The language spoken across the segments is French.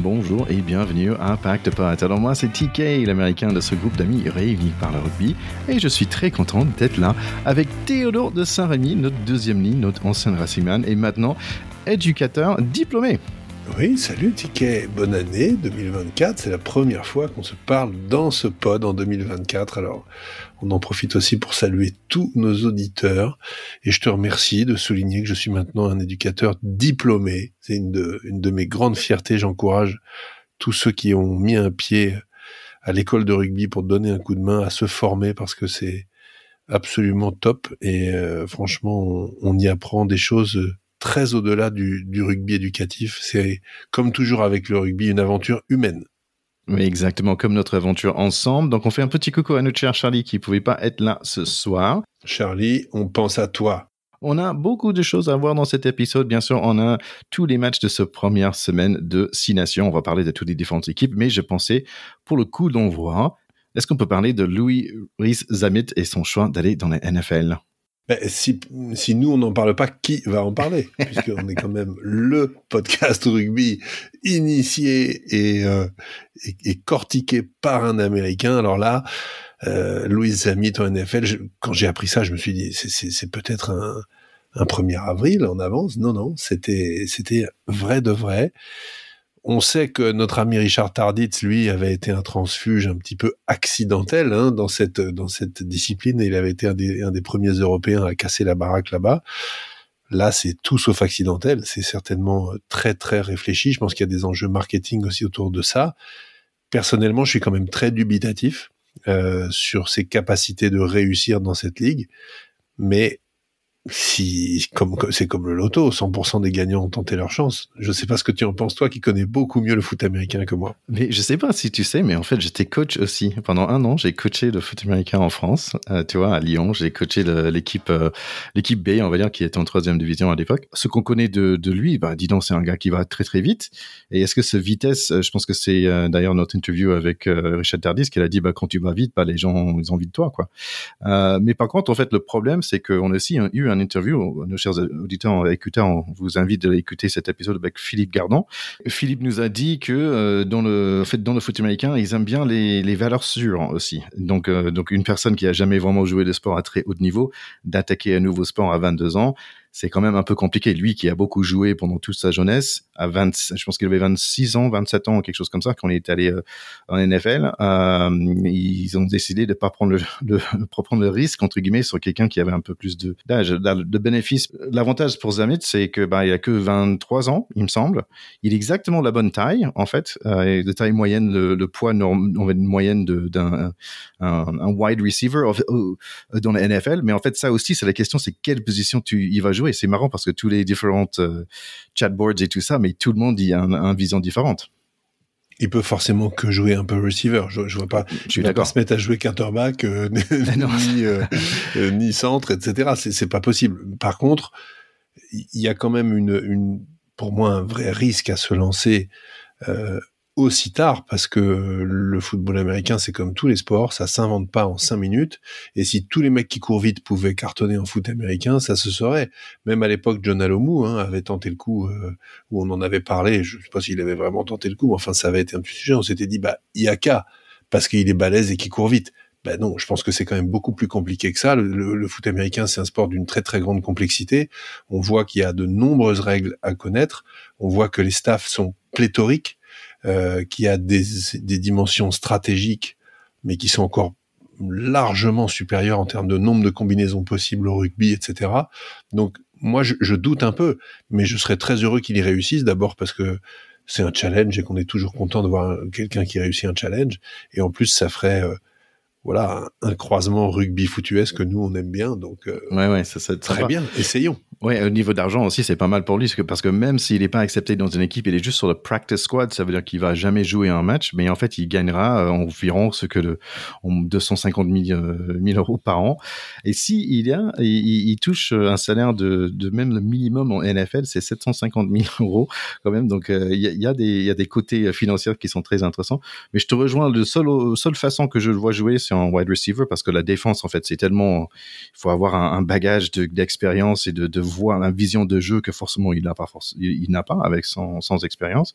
bonjour et bienvenue à Impact Pot. Alors moi c'est TK, l'américain de ce groupe d'amis réunis par le rugby et je suis très content d'être là avec Théodore de Saint-Rémy, notre deuxième ligne, notre ancien racingman et maintenant éducateur diplômé. Oui, salut Ticket, bonne année 2024. C'est la première fois qu'on se parle dans ce pod en 2024. Alors, on en profite aussi pour saluer tous nos auditeurs. Et je te remercie de souligner que je suis maintenant un éducateur diplômé. C'est une de, mes grandes fiertés. J'encourage tous ceux qui ont mis un pied à l'école de rugby pour donner un coup de main à se former parce que c'est absolument top. Et euh, franchement, on, on y apprend des choses très au-delà du, rugby éducatif. C'est comme toujours avec le rugby, une aventure humaine. Oui, exactement, comme notre aventure ensemble. Donc on fait un petit coucou à notre cher Charlie qui ne pouvait pas être là ce soir. Charlie, on pense à toi. On a beaucoup de choses à voir dans cet épisode. Bien sûr, on a tous les matchs de cette première semaine de Six Nations. On va parler de toutes les différentes équipes, mais je pensais, pour le coup d'envoi, est-ce qu'on peut parler de Louis Rhys Zamit et son choix d'aller dans la NFL ben, si, si, nous, on n'en parle pas, qui va en parler? Puisqu'on est quand même le podcast rugby initié et, euh, et, et, cortiqué par un Américain. Alors là, euh, Louis Zamit en NFL, quand j'ai appris ça, je me suis dit, c'est peut-être un, un 1er avril en avance. Non, non, c'était vrai de vrai. On sait que notre ami Richard Tarditz, lui, avait été un transfuge un petit peu accidentel hein, dans cette discipline. Et il avait été un des, premiers Européens à casser la baraque là-bas. Là, c'est tout sauf accidentel. C'est certainement très très réfléchi. Je pense qu'il y a des enjeux marketing aussi autour de ça. Personnellement, je suis quand même très dubitatif euh, sur ses capacités de réussir dans cette ligue. Mais si comme c'est comme le loto, 100% des gagnants ont tenté leur chance. Je sais pas ce que tu en penses toi, qui connais beaucoup mieux le foot américain que moi. Mais je sais pas si tu sais, mais en fait j'étais coach aussi pendant un an. J'ai coaché le foot américain en France, euh, tu vois, à Lyon. J'ai coaché l'équipe euh, l'équipe B, on va dire, qui était en troisième division à l'époque. Ce qu'on connaît de, lui, bah dis donc, c'est un gars qui va très très vite. Et est-ce que ce vitesse, euh, je pense que c'est d'ailleurs notre interview avec Richard Tardis qui a dit, bah quand tu vas vite, bah les gens ils ont envie de toi, quoi. mais par contre, en fait, le problème, c'est qu'on a aussi eu un interview. Nos chers auditeurs écouteurs, on vous invite à écouter cet épisode avec Philippe Gardon. Philippe nous a dit que euh, dans le en fait dans le foot américain, ils aiment bien les, les valeurs sûres aussi. Donc euh, donc une personne qui a jamais vraiment joué de sport à très haut niveau d'attaquer un nouveau sport à 22 ans, c'est quand même un peu compliqué. Lui qui a beaucoup joué pendant toute sa jeunesse, à 20, je pense qu'il avait 26 ans, 27 ans, quelque chose comme ça, quand il est allé euh, en NFL, euh, ils ont décidé de pas prendre le, de pas prendre le risque entre guillemets sur quelqu'un qui avait un peu plus de d'âge, de bénéfices. L'avantage pour Zamit, c'est que bah il a que 23 ans, il me semble. Il est exactement la bonne taille en fait, euh, de taille moyenne, le, le poids norm, va moyenne d'un un, un, wide receiver dans la NFL. Mais en fait, ça aussi, c'est la question, c'est quelle position tu y vas jouer et c'est marrant parce que tous les différentes euh, chatboards et tout ça, mais tout le monde y a une vision différente. Il peut forcément que jouer un peu receiver. Je, je vois pas. Je suis d'accord. Se mettre à jouer quarterback, euh, ni, euh, ni centre, etc. C'est, c'est pas possible. Par contre, il y a quand même une, une, pour moi, un vrai risque à se lancer aussi tard parce que le football américain, c'est comme tous les sports, ça s'invente pas en cinq minutes. Et si tous les mecs qui courent vite pouvaient cartonner en foot américain, ça se saurait. Même à l'époque, John Alomou hein, avait tenté le coup, euh, où on en avait parlé. Je sais pas s'il avait vraiment tenté le coup, mais enfin, ça avait été un petit sujet. On s'était dit, bah, il y a qu'à, parce qu'il est balèze et qu'il court vite. Ben non, je pense que c'est quand même beaucoup plus compliqué que ça. Le, le foot américain, c'est un sport d'une très très grande complexité. On voit qu'il y a de nombreuses règles à connaître. On voit que les staffs sont pléthoriques euh, qui a des, des dimensions stratégiques, mais qui sont encore largement supérieures en termes de nombre de combinaisons possibles au rugby, etc. Donc moi, je, je doute un peu, mais je serais très heureux qu'il y réussisse, d'abord parce que c'est un challenge et qu'on est toujours content de voir quelqu'un qui réussit un challenge, et en plus, ça ferait... Euh, voilà un, croisement rugby foutuesque que nous on aime bien donc euh, ouais ouais ça, ça très bien essayons Ouais, au niveau d'argent aussi, c'est pas mal pour lui, parce que même s'il n'est pas accepté dans une équipe, il est juste sur le practice squad, ça veut dire qu'il va jamais jouer un match, mais en fait, il gagnera euh, environ ce que le 250 000, 1000 euros par an. Et si il y a, il, touche un salaire de, de, même le minimum en NFL, c'est 750 000 euros quand même. Donc euh, il y, a, des il y a des côtés financiers qui sont très intéressants. Mais je te rejoins, le seul seule façon que je le vois jouer, en wide receiver, parce que la défense, en fait, c'est tellement, il faut avoir un, bagage d'expérience et de, de voit la vision de jeu que forcément il n'a pas, il, pas avec son sans expérience.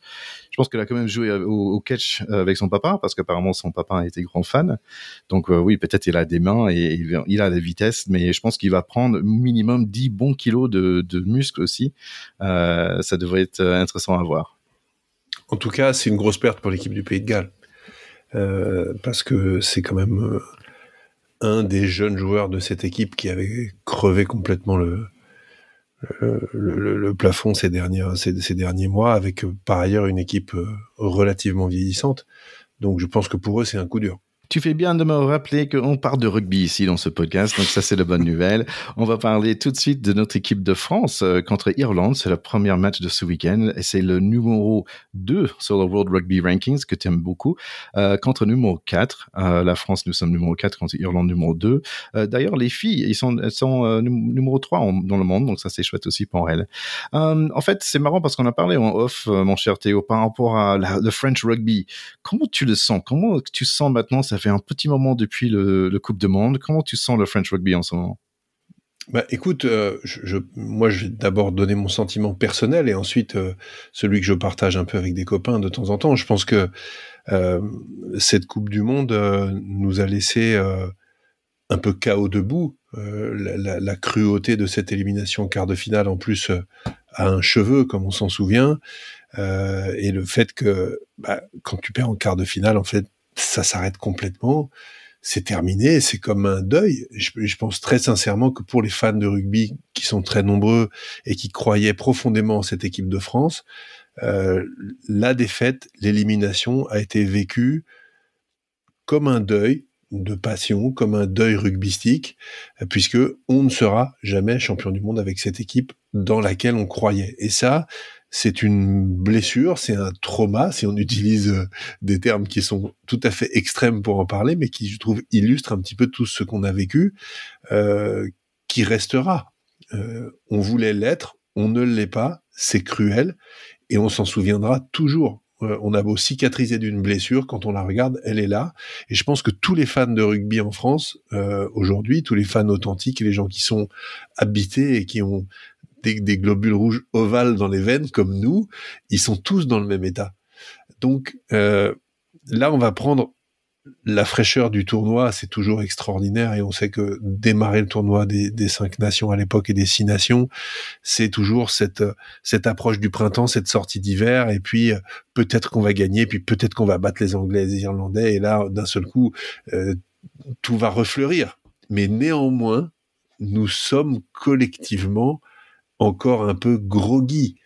Je pense qu'il a quand même joué au, catch avec son papa parce qu'apparemment son papa a été grand fan. Donc oui, peut-être il a des mains et il, a des vitesses, mais je pense qu'il va prendre minimum 10 bons kilos de, de muscles aussi. ça devrait être intéressant à voir. En tout cas, c'est une grosse perte pour l'équipe du Pays de Galles. Euh, parce que c'est quand même euh, un des jeunes joueurs de cette équipe qui avait crevé complètement le, le, plafond ces derniers, mois, avec euh, par ailleurs une équipe relativement vieillissante. Donc je pense que pour eux, c'est un coup dur. Tu fais bien de me rappeler qu'on parle de rugby ici dans ce podcast, donc ça c'est la bonne nouvelle. On va parler tout de suite de notre équipe de France euh, contre Irlande. C'est le premier match de ce week-end et c'est le numéro 2 sur le World Rugby Rankings que tu aimes beaucoup euh, contre numéro 4. Euh, la France, nous sommes numéro 4 contre Irlande numéro 2. Euh, D'ailleurs, les filles, ils sont, elles sont numéro 3 dans le monde, donc ça c'est chouette aussi pour elles. en fait, c'est marrant parce qu'on a parlé en off, mon cher Théo, par rapport à le French Rugby. Comment tu le sens? Comment tu sens maintenant ça fait un petit moment depuis le, Coupe de Monde. Comment tu sens le French Rugby en ce moment? Bah, écoute, euh, moi, je vais d'abord donner mon sentiment personnel et ensuite euh, celui que je partage un peu avec des copains de temps en temps. Je pense que euh, cette Coupe du Monde nous a laissé un peu chaos debout. La, cruauté de cette élimination quart de finale, en plus, à un cheveu, comme on s'en souvient, et le fait que bah, quand tu perds en quart de finale, en fait, ça s'arrête complètement. C'est terminé, c'est comme un deuil. Je, pense très sincèrement que pour les fans de rugby qui sont très nombreux et qui croyaient profondément en cette équipe de France, euh, la défaite, l'élimination a été vécue comme un deuil de passion, comme un deuil rugbystique, puisque on ne sera jamais champion du monde avec cette équipe dans laquelle on croyait. Et ça, c'est une blessure, c'est un trauma, si on utilise euh, des termes qui sont tout à fait extrêmes pour en parler, mais qui, je trouve, illustrent un petit peu tout ce qu'on a vécu, euh, qui restera. Euh, on voulait l'être, on ne l'est pas, c'est cruel, et on s'en souviendra toujours. on a beau cicatriser d'une blessure, quand on la regarde, elle est là. Et je pense que tous les fans de rugby en France, aujourd'hui, tous les fans authentiques, les gens qui sont habités et qui ont des, globules rouges ovales dans les veines comme nous, ils sont tous dans le même état. Donc euh, là, on va prendre la fraîcheur du tournoi, c'est toujours extraordinaire et on sait que démarrer le tournoi des, cinq nations à l'époque et des six nations, c'est toujours cette cette approche du printemps, cette sortie d'hiver et puis euh, peut-être qu'on va gagner, puis peut-être qu'on va battre les Anglais et les Irlandais et là d'un seul coup euh, tout va refleurir. Mais néanmoins, nous sommes collectivement encore un peu groggy.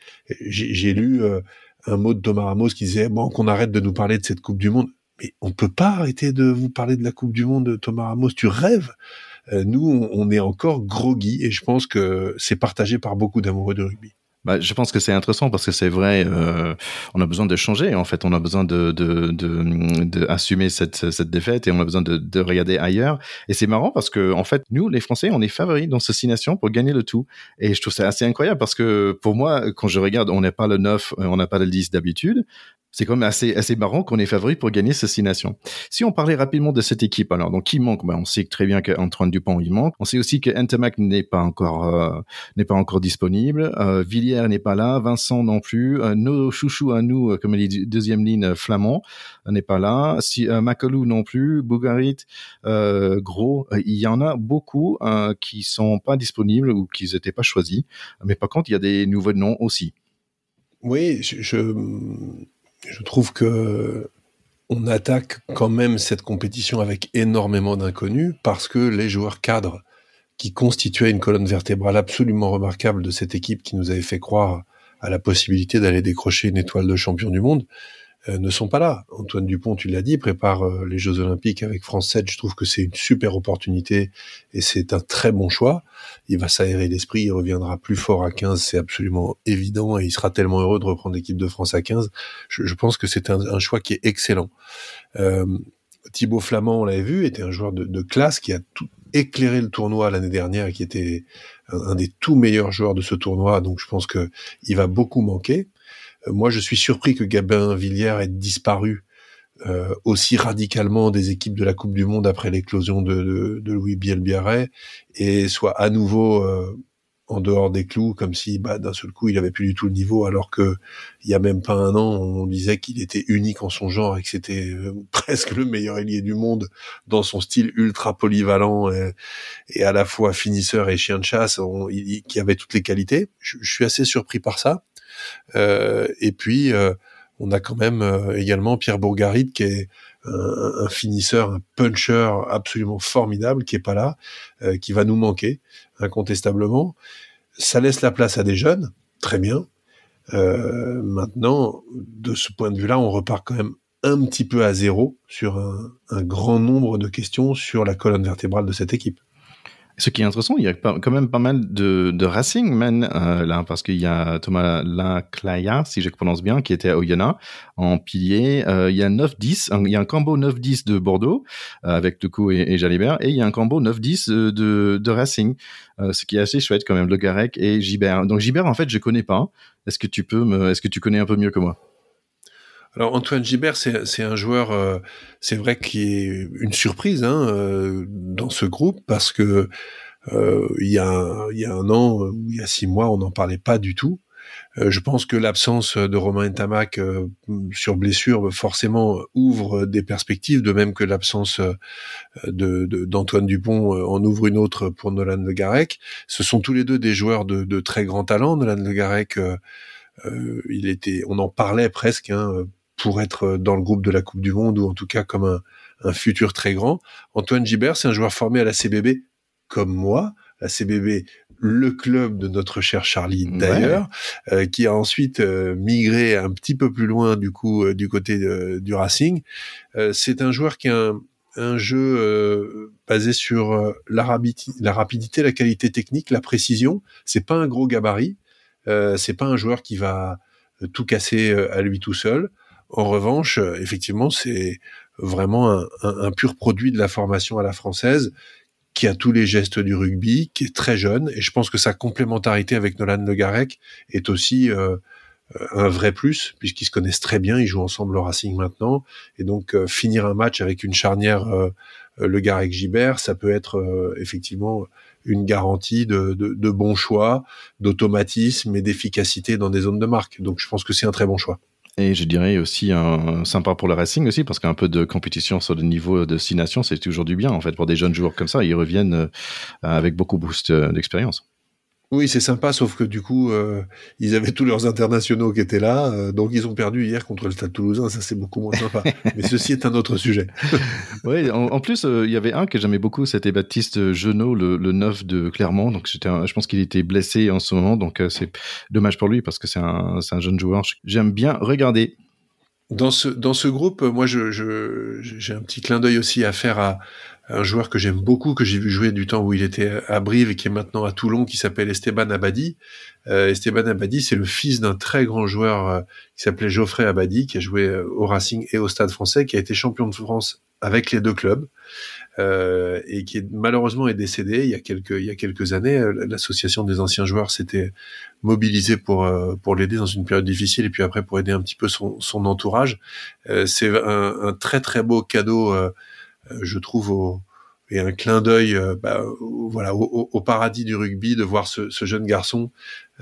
J'ai lu euh, un mot de Thomas Ramos qui disait bon qu'on arrête de nous parler de cette Coupe du Monde. Mais on peut pas arrêter de vous parler de la Coupe du Monde, Thomas Ramos. Tu rêves? Euh, nous, on, est encore groggy et je pense que c'est partagé par beaucoup d'amoureux de rugby. Bah, je pense que c'est intéressant parce que c'est vrai, euh, on a besoin de changer. En fait, on a besoin de, de, de, cette, cette défaite et on a besoin de, de regarder ailleurs. Et c'est marrant parce que en fait, nous, les Français, on est favoris dans ces six nations pour gagner le tout. Et je trouve ça assez incroyable parce que pour moi, quand je regarde, on n'est pas le 9, on n'a pas le 10 d'habitude c'est quand même assez, assez marrant qu'on est favori pour gagner ces six nations. Si on parlait rapidement de cette équipe, alors, donc, qui manque? Ben, on sait très bien qu'Antoine Dupont, il manque. On sait aussi que Entemac n'est pas encore, euh, n'est pas encore disponible. Euh, Villiers n'est pas là. Vincent non plus. Euh, nos chouchous à nous, euh, comme les deuxième ligne euh, flamand, n'est pas là. Si, Makalou non plus. Bougarit, Gros. il y en a beaucoup qui sont pas disponibles ou qui n'étaient pas choisis. Mais par contre, il y a des nouveaux noms aussi. Oui, je, je je trouve que on attaque quand même cette compétition avec énormément d'inconnus parce que les joueurs cadres qui constituaient une colonne vertébrale absolument remarquable de cette équipe qui nous avait fait croire à la possibilité d'aller décrocher une étoile de champion du monde, ne sont pas là. Antoine Dupont, tu l'as dit, prépare euh, les Jeux Olympiques avec France 7. Je trouve que c'est une super opportunité et c'est un très bon choix. Il va s'aérer l'esprit, il reviendra plus fort à 15, c'est absolument évident et il sera tellement heureux de reprendre l'équipe de France à 15. Je, pense que c'est un, choix qui est excellent. Euh, Thibaut Flamand, on l'avait vu, était un joueur de, classe qui a tout éclairé le tournoi l'année dernière et qui était un, un, des tout meilleurs joueurs de ce tournoi. Donc je pense que il va beaucoup manquer. Euh, moi, je suis surpris que Gabin Villiers ait disparu euh, aussi radicalement des équipes de la Coupe du Monde après l'éclosion de, de, de, Louis Bielbiarret et soit à nouveau euh, en dehors des clous, comme si bah, d'un seul coup il avait plus du tout le niveau, alors que il y a même pas un an on disait qu'il était unique en son genre et que c'était euh, presque le meilleur ailier du monde dans son style ultra polyvalent et, à la fois finisseur et chien de chasse, qui avait toutes les qualités. Je, suis assez surpris par ça. Euh, et puis euh, on a quand même également Pierre Bourgarit qui est un, finisseur, un puncher absolument formidable qui est pas là, qui va nous manquer incontestablement. Ça laisse la place à des jeunes, très bien. Euh, maintenant, de ce point de vue-là, on repart quand même un petit peu à zéro sur un, grand nombre de questions sur la colonne vertébrale de cette équipe. Ce qui est intéressant, il y a quand même pas mal de, de Racing Men euh, là, parce qu'il y a Thomas Laclaya, si je prononce bien, qui était à Oyonnax en pilier. Euh, il y a 9-10, il y a un combo 9-10 de Bordeaux euh, avec Tuku et, et, Jalibert, et il y a un combo 9-10 de, de Racing, ce qui est assez chouette quand même, Le Garec et Gibert. Donc Gibert, en fait, je connais pas. Est-ce que tu peux me, est-ce que tu connais un peu mieux que moi? Alors Antoine Gibert, c'est un joueur, euh, c'est vrai qui est une surprise hein, euh, dans ce groupe parce que euh, il, y a un, il y a un an ou il y a six mois, on n'en parlait pas du tout. je pense que l'absence de Romain Ntamak sur blessure forcément ouvre des perspectives, de même que l'absence de d'Antoine Dupont en ouvre une autre pour Nolan Le Garec. Ce sont tous les deux des joueurs de, de très grand talent. Nolan Le Garec, il était, on en parlait presque hein, pour être dans le groupe de la Coupe du Monde ou en tout cas comme un, un futur très grand. Antoine Gibert, c'est un joueur formé à la CBB comme moi, la CBB, le club de notre cher Charlie d'ailleurs, euh, qui a ensuite euh, migré un petit peu plus loin du coup euh, du côté du Racing. c'est un joueur qui a un, un jeu basé sur la, rapidité, la rapidité, la qualité technique, la précision. C'est pas un gros gabarit. c'est pas un joueur qui va tout casser à lui tout seul. En revanche, euh, effectivement, c'est vraiment un, pur produit de la formation à la française qui a tous les gestes du rugby, qui est très jeune, et je pense que sa complémentarité avec Nolan Le Garec est aussi euh, un vrai plus, puisqu'ils se connaissent très bien, ils jouent ensemble au Racing maintenant, et donc euh, finir un match avec une charnière Le Garec-Gibert, ça peut être effectivement une garantie de, de, de bon choix, d'automatisme et d'efficacité dans des zones de marque. Donc je pense que c'est un très bon choix. Et je dirais aussi un sympa pour le racing aussi, parce qu'un peu de compétition sur le niveau de six nations, c'est toujours du bien en fait pour des jeunes joueurs comme ça. Ils reviennent euh, avec beaucoup boost euh, d'expérience. Oui, c'est sympa, sauf que du coup, euh, ils avaient tous leurs internationaux qui étaient là, euh, donc ils ont perdu hier contre le Stade Toulousain, ça c'est beaucoup moins sympa. Mais ceci est un autre sujet. oui, en, plus, euh, il y avait un que j'aimais beaucoup, c'était Baptiste Genot, le, le neuf de Clermont. Donc je pense qu'il était blessé en ce moment, donc c'est dommage pour lui parce que c'est un, un jeune joueur. J'aime bien regarder. Dans ce, dans ce groupe, moi, je, je, j'ai un petit clin d'œil aussi à faire à, un joueur que j'aime beaucoup, que j'ai vu jouer du temps où il était à Brive et qui est maintenant à Toulon, qui s'appelle Esteban Abadi. Euh, Esteban Abadi, c'est le fils d'un très grand joueur euh, qui s'appelait Geoffrey Abadi, qui a joué euh, au Racing et au Stade français, qui a été champion de France avec les deux clubs. Euh, et qui malheureusement est décédé il y a quelques il y a quelques années. Euh, l'association des anciens joueurs s'était mobilisée pour pour l'aider dans une période difficile et puis après pour aider un petit peu son, son entourage. Euh, c'est un, un, très très beau cadeau euh, je trouve, au, un clin d'œil euh, bah, voilà au, paradis du rugby de voir ce, jeune garçon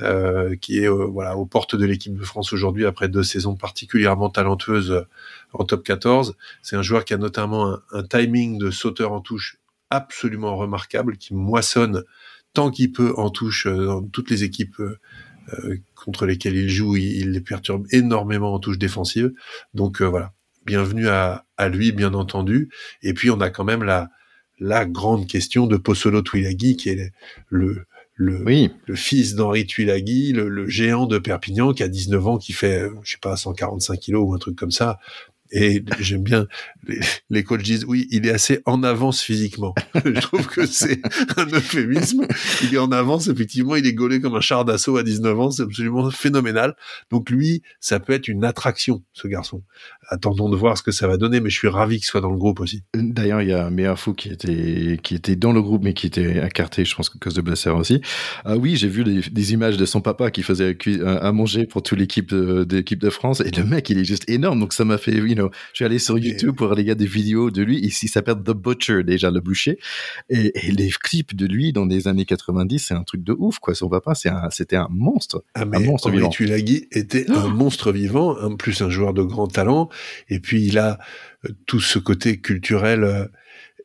euh, qui est voilà aux portes de l'équipe de France aujourd'hui après deux saisons particulièrement talentueuses en top 14. C'est un joueur qui a notamment un, timing de sauteur en touche absolument remarquable, qui moissonne tant qu'il peut en touche dans toutes les équipes contre lesquelles il joue. Il, les perturbe énormément en touche défensive. Donc voilà, bienvenue à, à, lui, bien entendu. Et puis, on a quand même la, la grande question de Possolo Twilaghi, qui est le, le, le fils d'Henri Tuilagi, le, le, géant de Perpignan, qui a 19 ans, qui fait, je sais pas, 145 kilos ou un truc comme ça, et j'aime bien, les, les, coachs disent, oui, il est assez en avance physiquement. je trouve que c'est un euphémisme. Il est en avance, effectivement, il est gaulé comme un char d'assaut à 19 ans, c'est absolument phénoménal. Donc lui, ça peut être une attraction, ce garçon. Attendons de voir ce que ça va donner, mais je suis ravi qu'il soit dans le groupe aussi. D'ailleurs, il y a Méa Fou qui était, qui était dans le groupe, mais qui était écarté, je pense, à cause de blessure aussi. Ah oui, j'ai vu des, images de son papa qui faisait à manger pour toute l'équipe de, de, de France, et le mec, il est juste énorme, donc ça m'a fait une know, je suis allé sur YouTube pour regarder des vidéos de lui. Ici, il s'appelle The Butcher, déjà, le boucher. Et, les clips de lui dans les années 90, c'est un truc de ouf, quoi. Son papa, c'était un, monstre. Ah, mais un monstre vivant. Tulagi était un monstre vivant, en plus un joueur de grand talent. Et puis, il a euh, tout ce côté culturel euh,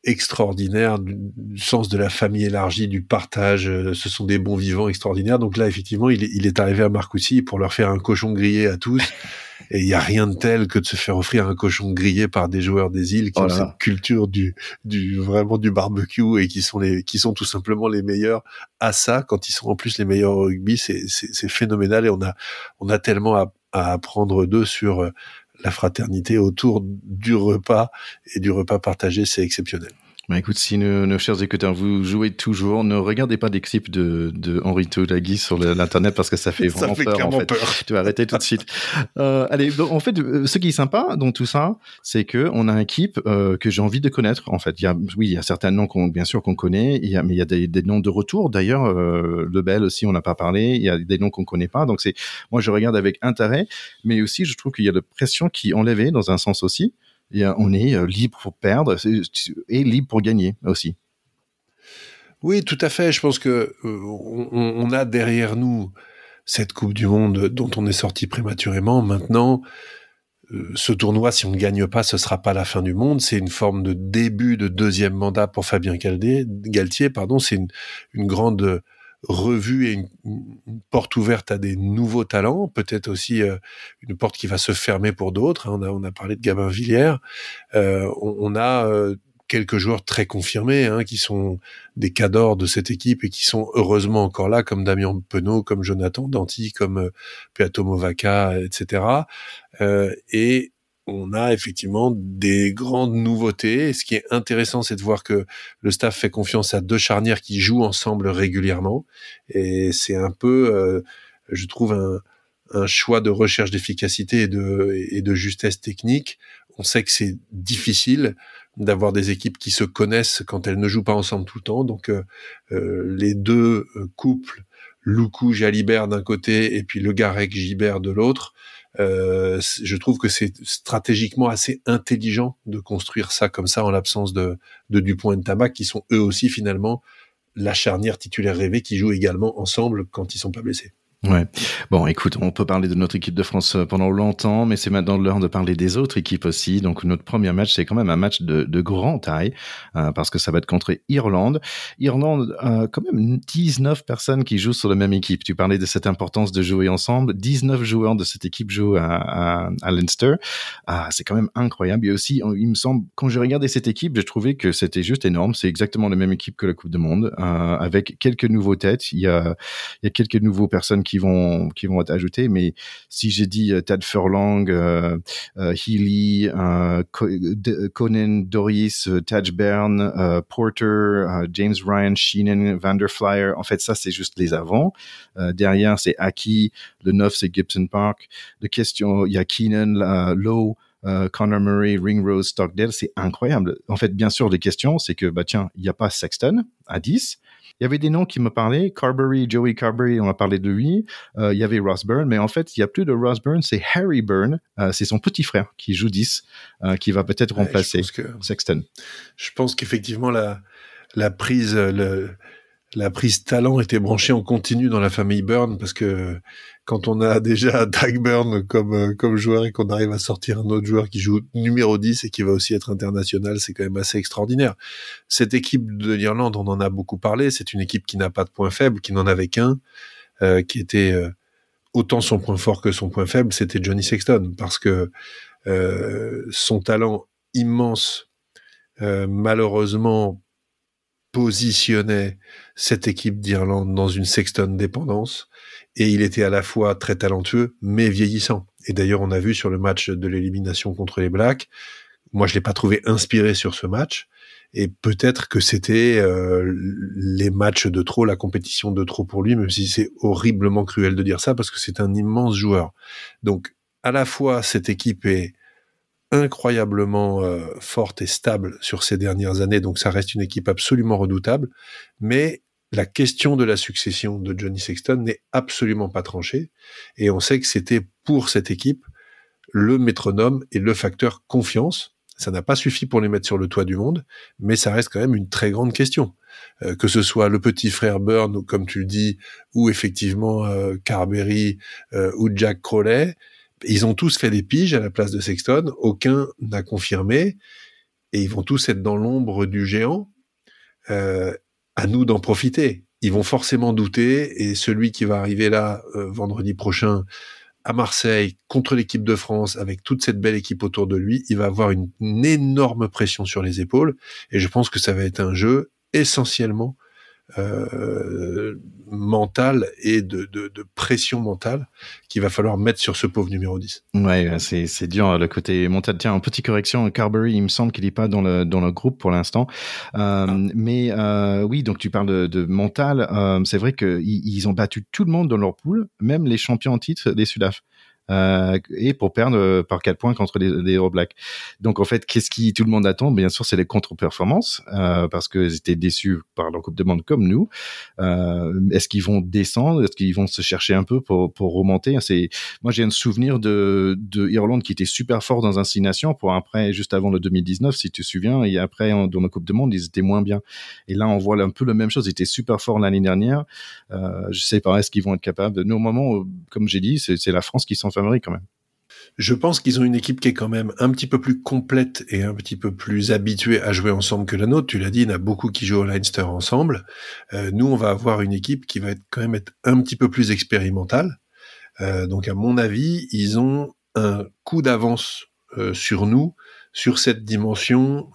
extraordinaire, du, sens de la famille élargie, du partage. Euh, ce sont des bons vivants extraordinaires. Donc là, effectivement, il est, il est arrivé à Marcoussis pour leur faire un cochon grillé à tous. Et il y a rien de tel que de se faire offrir un cochon grillé par des joueurs des îles qui oh ont cette culture du, du vraiment du barbecue et qui sont les, qui sont tout simplement les meilleurs à ça. Quand ils sont en plus les meilleurs au rugby, c'est, c'est, phénoménal et on a, on a tellement à, à apprendre d'eux sur euh, la fraternité autour du repas et du repas partagé, c'est exceptionnel. Bah écoute, si nos, chers écouteurs, vous jouez toujours, ne regardez pas des clips de, de Henri Toulagui sur l'internet parce que ça fait vraiment peur, en fait. Tu vas arrêter tout de suite. Euh, allez, en fait, euh, ce qui est sympa dans tout ça, c'est que on a un équipe euh, que j'ai envie de connaître. En fait, il y a, oui, il y a certains noms qu'on, bien sûr, qu'on connaît. Il y a, mais il y a des, des noms de retour. D'ailleurs, euh, Le Bel aussi, on n'a pas parlé. Il y a des noms qu'on connaît pas. Donc c'est, moi, je regarde avec intérêt, mais aussi, je trouve qu'il y a de pression qui enlevée dans un sens aussi on est euh, libre pour perdre et libre pour gagner aussi. Oui, tout à fait. Je pense que euh, on, a derrière nous cette Coupe du Monde dont on est sorti prématurément. Maintenant, euh, ce tournoi, si on ne gagne pas, ce sera pas la fin du monde. C'est une forme de début de deuxième mandat pour Fabien Galtier. Pardon, c'est une, grande revue et une, porte ouverte à des nouveaux talents, peut-être aussi euh, une porte qui va se fermer pour d'autres. Hein. On, a, on a parlé de Gabin Villière. Euh, on, a euh, quelques joueurs très confirmés, hein, qui sont des cadors de cette équipe et qui sont heureusement encore là, comme Damien Penaud, comme Jonathan Danti, comme euh, Peato Movaca, etc. et on a effectivement des grandes nouveautés. Et ce qui est intéressant, c'est de voir que le staff fait confiance à deux charnières qui jouent ensemble régulièrement. Et c'est un peu, euh, je trouve, un, choix de recherche d'efficacité et de, et de justesse technique. On sait que c'est difficile d'avoir des équipes qui se connaissent quand elles ne jouent pas ensemble tout le temps. Donc euh, euh, les deux couples, Loukou Jalibert d'un côté et puis Le Garec Gibert de l'autre, euh, je trouve que c'est stratégiquement assez intelligent de construire ça comme ça en l'absence de, Dupont et de Tabac qui sont eux aussi finalement la charnière titulaire rêvée qui jouent également ensemble quand ils sont pas blessés. Ouais. Bon, écoute, on peut parler de notre équipe de France euh, pendant longtemps, mais c'est maintenant l'heure de parler des autres équipes aussi. Donc, notre premier match, c'est quand même un match de, de grande taille, euh, parce que ça va être contre Irlande. Irlande, euh, quand même 19 personnes qui jouent sur la même équipe. Tu parlais de cette importance de jouer ensemble. 19 joueurs de cette équipe jouent à, à, à Leinster. Ah, c'est quand même incroyable. Et aussi, il me semble, quand je regardais cette équipe, j'ai trouvé que c'était juste énorme. C'est exactement la même équipe que la Coupe du Monde, euh, avec quelques nouveaux têtes. Il y a, il y a quelques nouveaux personnes qui qui vont qui vont être ajoutés. Mais si j'ai dit euh, Ted Furlong, euh, euh, Healy, Conan Doris, Taj Bern, Porter, James Ryan, Sheenan, Vanderflyer, en fait ça c'est juste les avant. derrière c'est Aki, le 9 c'est Gibson Park. De question, il y a Keenan, Lowe. Uh, Connor Murray, Ringrose, Stockdale, c'est incroyable. En fait, bien sûr, les questions, c'est que, bah tiens, il n'y a pas Sexton à 10, il y avait des noms qui me parlaient. Carberry, Joey Carberry, on a parlé de lui. Euh, il y avait Ross Byrne, mais en fait, il y a plus de Ross Byrne, c'est Harry Byrne. Euh, c'est son petit frère qui joue 10, euh, qui va peut-être remplacer Sexton. Je pense qu'effectivement, la, la prise, le, la prise talent était branchée en continu dans la famille Byrne parce que quand on a déjà comme euh, comme joueur et qu'on arrive à sortir un autre joueur qui joue numéro 10 et qui va aussi être international, c'est quand même assez extraordinaire. Cette équipe de l'Irlande, on en a beaucoup parlé, c'est une équipe qui n'a pas de point faible, qui n'en avait qu'un, euh, qui était euh, autant son point fort que son point faible, c'était Johnny Sexton parce que son talent immense malheureusement positionnait cette équipe d'Irlande dans une Sexton dépendance et il était à la fois très talentueux mais vieillissant. Et d'ailleurs, on a vu sur le match de l'élimination contre les Blacks, moi je l'ai pas trouvé inspiré sur ce match et peut-être que c'était euh, les matchs de trop, la compétition de trop pour lui, même si c'est horriblement cruel de dire ça parce que c'est un immense joueur. Donc à la fois cette équipe est incroyablement euh, forte et stable sur ces dernières années, donc ça reste une équipe absolument redoutable, mais la question de la succession de Johnny Sexton n'est absolument pas tranchée, et on sait que c'était pour cette équipe le métronome et le facteur confiance. Ça n'a pas suffi pour les mettre sur le toit du monde, mais ça reste quand même une très grande question. Euh, que ce soit le petit frère Burn, comme tu le dis, ou effectivement euh, Carberry ou Jack Crowley, ils ont tous fait des piges à la place de Sexton, aucun n'a confirmé, et ils vont tous être dans l'ombre du géant. à nous d'en profiter. Ils vont forcément douter, et celui qui va arriver là vendredi prochain à Marseille contre l'équipe de France avec toute cette belle équipe autour de lui, il va avoir une, énorme pression sur les épaules et je pense que ça va être un jeu essentiellement euh, mental et de, de, de, pression mentale qu'il va falloir mettre sur ce pauvre numéro 10. Ouais, c'est, c'est dur le côté mental. Tiens, petite correction, Carberry, il me semble qu'il n'est pas dans le, dans le groupe pour l'instant. Euh, ah. Mais euh, oui, donc tu parles de, de mental. Euh, c'est vrai qu'ils ils ont battu tout le monde dans leur poule, même les champions en titre des Sudaf euh, et pour perdre euh, par quatre points contre les, les Blacks. Donc en fait, qu'est-ce qui tout le monde attend? Bien sûr, c'est les contre-performances euh, parce qu'ils étaient déçus par la Coupe de Monde comme nous. Est-ce qu'ils vont descendre? Est-ce qu'ils vont se chercher un peu pour, pour remonter? Moi j'ai un souvenir de, de qui était super fort dans un Six pour après juste avant le 2019 si tu te souviens et après dans la Coupe de Monde ils étaient moins bien. Et là on voit un peu la même chose. Ils étaient super forts l'année dernière. Je sais pas est-ce qu'ils vont être capables? De... Normalement, comme j'ai dit, c'est la France qui s'en Je pense qu'ils ont une équipe qui est quand même un petit peu plus complète et un petit peu plus habituée à jouer ensemble que la nôtre. Tu l'as dit, il y en a beaucoup qui jouent au Leinster ensemble. Euh, nous, on va avoir une équipe qui va être quand même être un petit peu plus expérimentale. Euh, donc, à mon avis, ils ont un coup d'avance euh, sur nous, sur cette dimension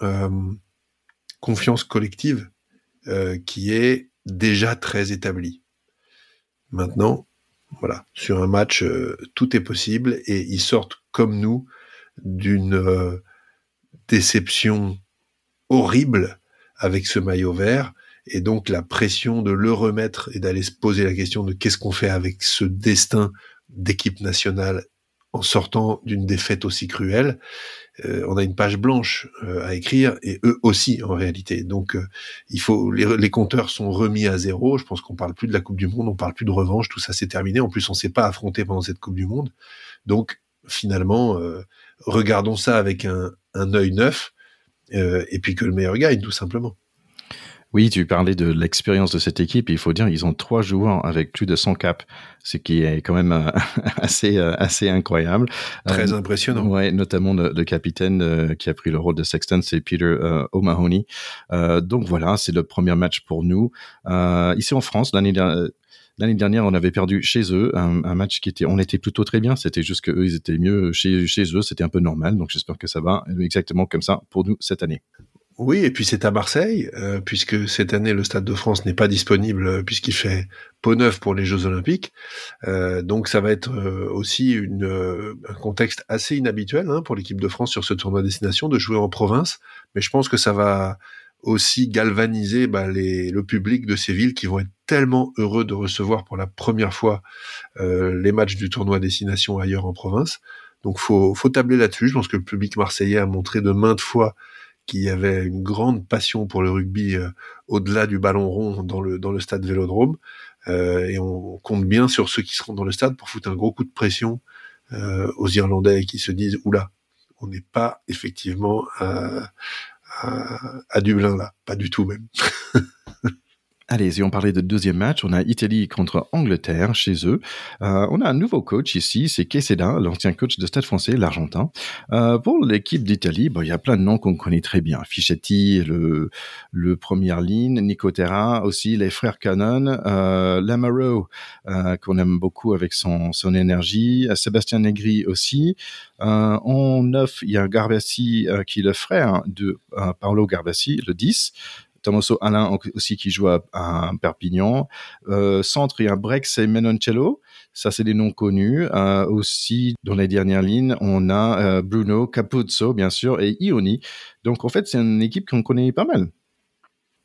confiance collective qui est déjà très établie. Maintenant, voilà, sur un match, euh, tout est possible et ils sortent comme nous d'une euh, déception horrible avec ce maillot vert et donc la pression de le remettre et d'aller se poser la question de qu'est-ce qu'on fait avec ce destin d'équipe nationale en sortant d'une défaite aussi cruelle, euh, on a une page blanche euh, à écrire et eux aussi en réalité. Donc euh, il faut les, compteurs sont remis à zéro. Je pense qu'on parle plus de la Coupe du Monde, on parle plus de revanche, tout ça c'est terminé. En plus on s'est pas affronté pendant cette Coupe du Monde. Donc finalement regardons ça avec un, un œil neuf et puis que le meilleur gagne tout simplement. Oui, tu parlais de l'expérience de cette équipe. Il faut dire, ils ont trois joueurs avec plus de 100 caps, ce qui est quand même euh, assez euh, assez incroyable. Très euh, impressionnant. Ouais, notamment le, capitaine qui a pris le rôle de Sexton, c'est Peter O'Mahony. donc voilà, c'est le premier match pour nous ici en France l'année dernière. L'année dernière, on avait perdu chez eux un, match qui était, on était plutôt très bien. C'était juste que eux, ils étaient mieux chez, chez eux. C'était un peu normal. Donc, j'espère que ça va exactement comme ça pour nous cette année. Oui, et puis c'est à Marseille, euh, puisque cette année le Stade de France n'est pas disponible euh, puisqu'il fait peau neuf pour les Jeux Olympiques. Euh, donc ça va être aussi une, un contexte assez inhabituel hein, pour l'équipe de France sur ce tournoi destination de jouer en province. Mais je pense que ça va aussi galvaniser bah, les, le public de ces villes qui vont être tellement heureux de recevoir pour la première fois les matchs du tournoi destination ailleurs en province. Donc faut, faut tabler là-dessus. Je pense que le public marseillais a montré de maintes fois qui avait une grande passion pour le rugby euh, au-delà du ballon rond dans le, dans le stade Vélodrome. Euh, et on compte bien sur ceux qui seront dans le stade pour foutre un gros coup de pression euh, aux Irlandais qui se disent oula, on n'est pas effectivement à, à, à Dublin là, pas du tout même. Allez, si on parlait de deuxième match, on a Italie contre Angleterre chez eux. Euh, on a un nouveau coach ici, c'est Queseda, l'ancien coach de Stade français, l'Argentin. Euh, pour l'équipe d'Italie, bon, il y a plein de noms qu'on connaît très bien. Fichetti, le, le première ligne, Nicotera aussi, les frères Cannon, euh, Lamaro, euh, qu'on aime beaucoup avec son, son énergie, Sébastien Negri aussi. Euh, en neuf, il y a Garbassi qui est le frère de Paolo Garbassi, le 10. Tommaso Alain aussi qui joue à, Perpignan. Euh, centre, il y a Brex et Menoncello. Ça, c'est des noms connus. Euh, aussi, dans les dernières lignes, on a euh, Bruno Capuzzo, bien sûr, et Ioni. Donc, en fait, c'est une équipe qu'on connaît pas mal.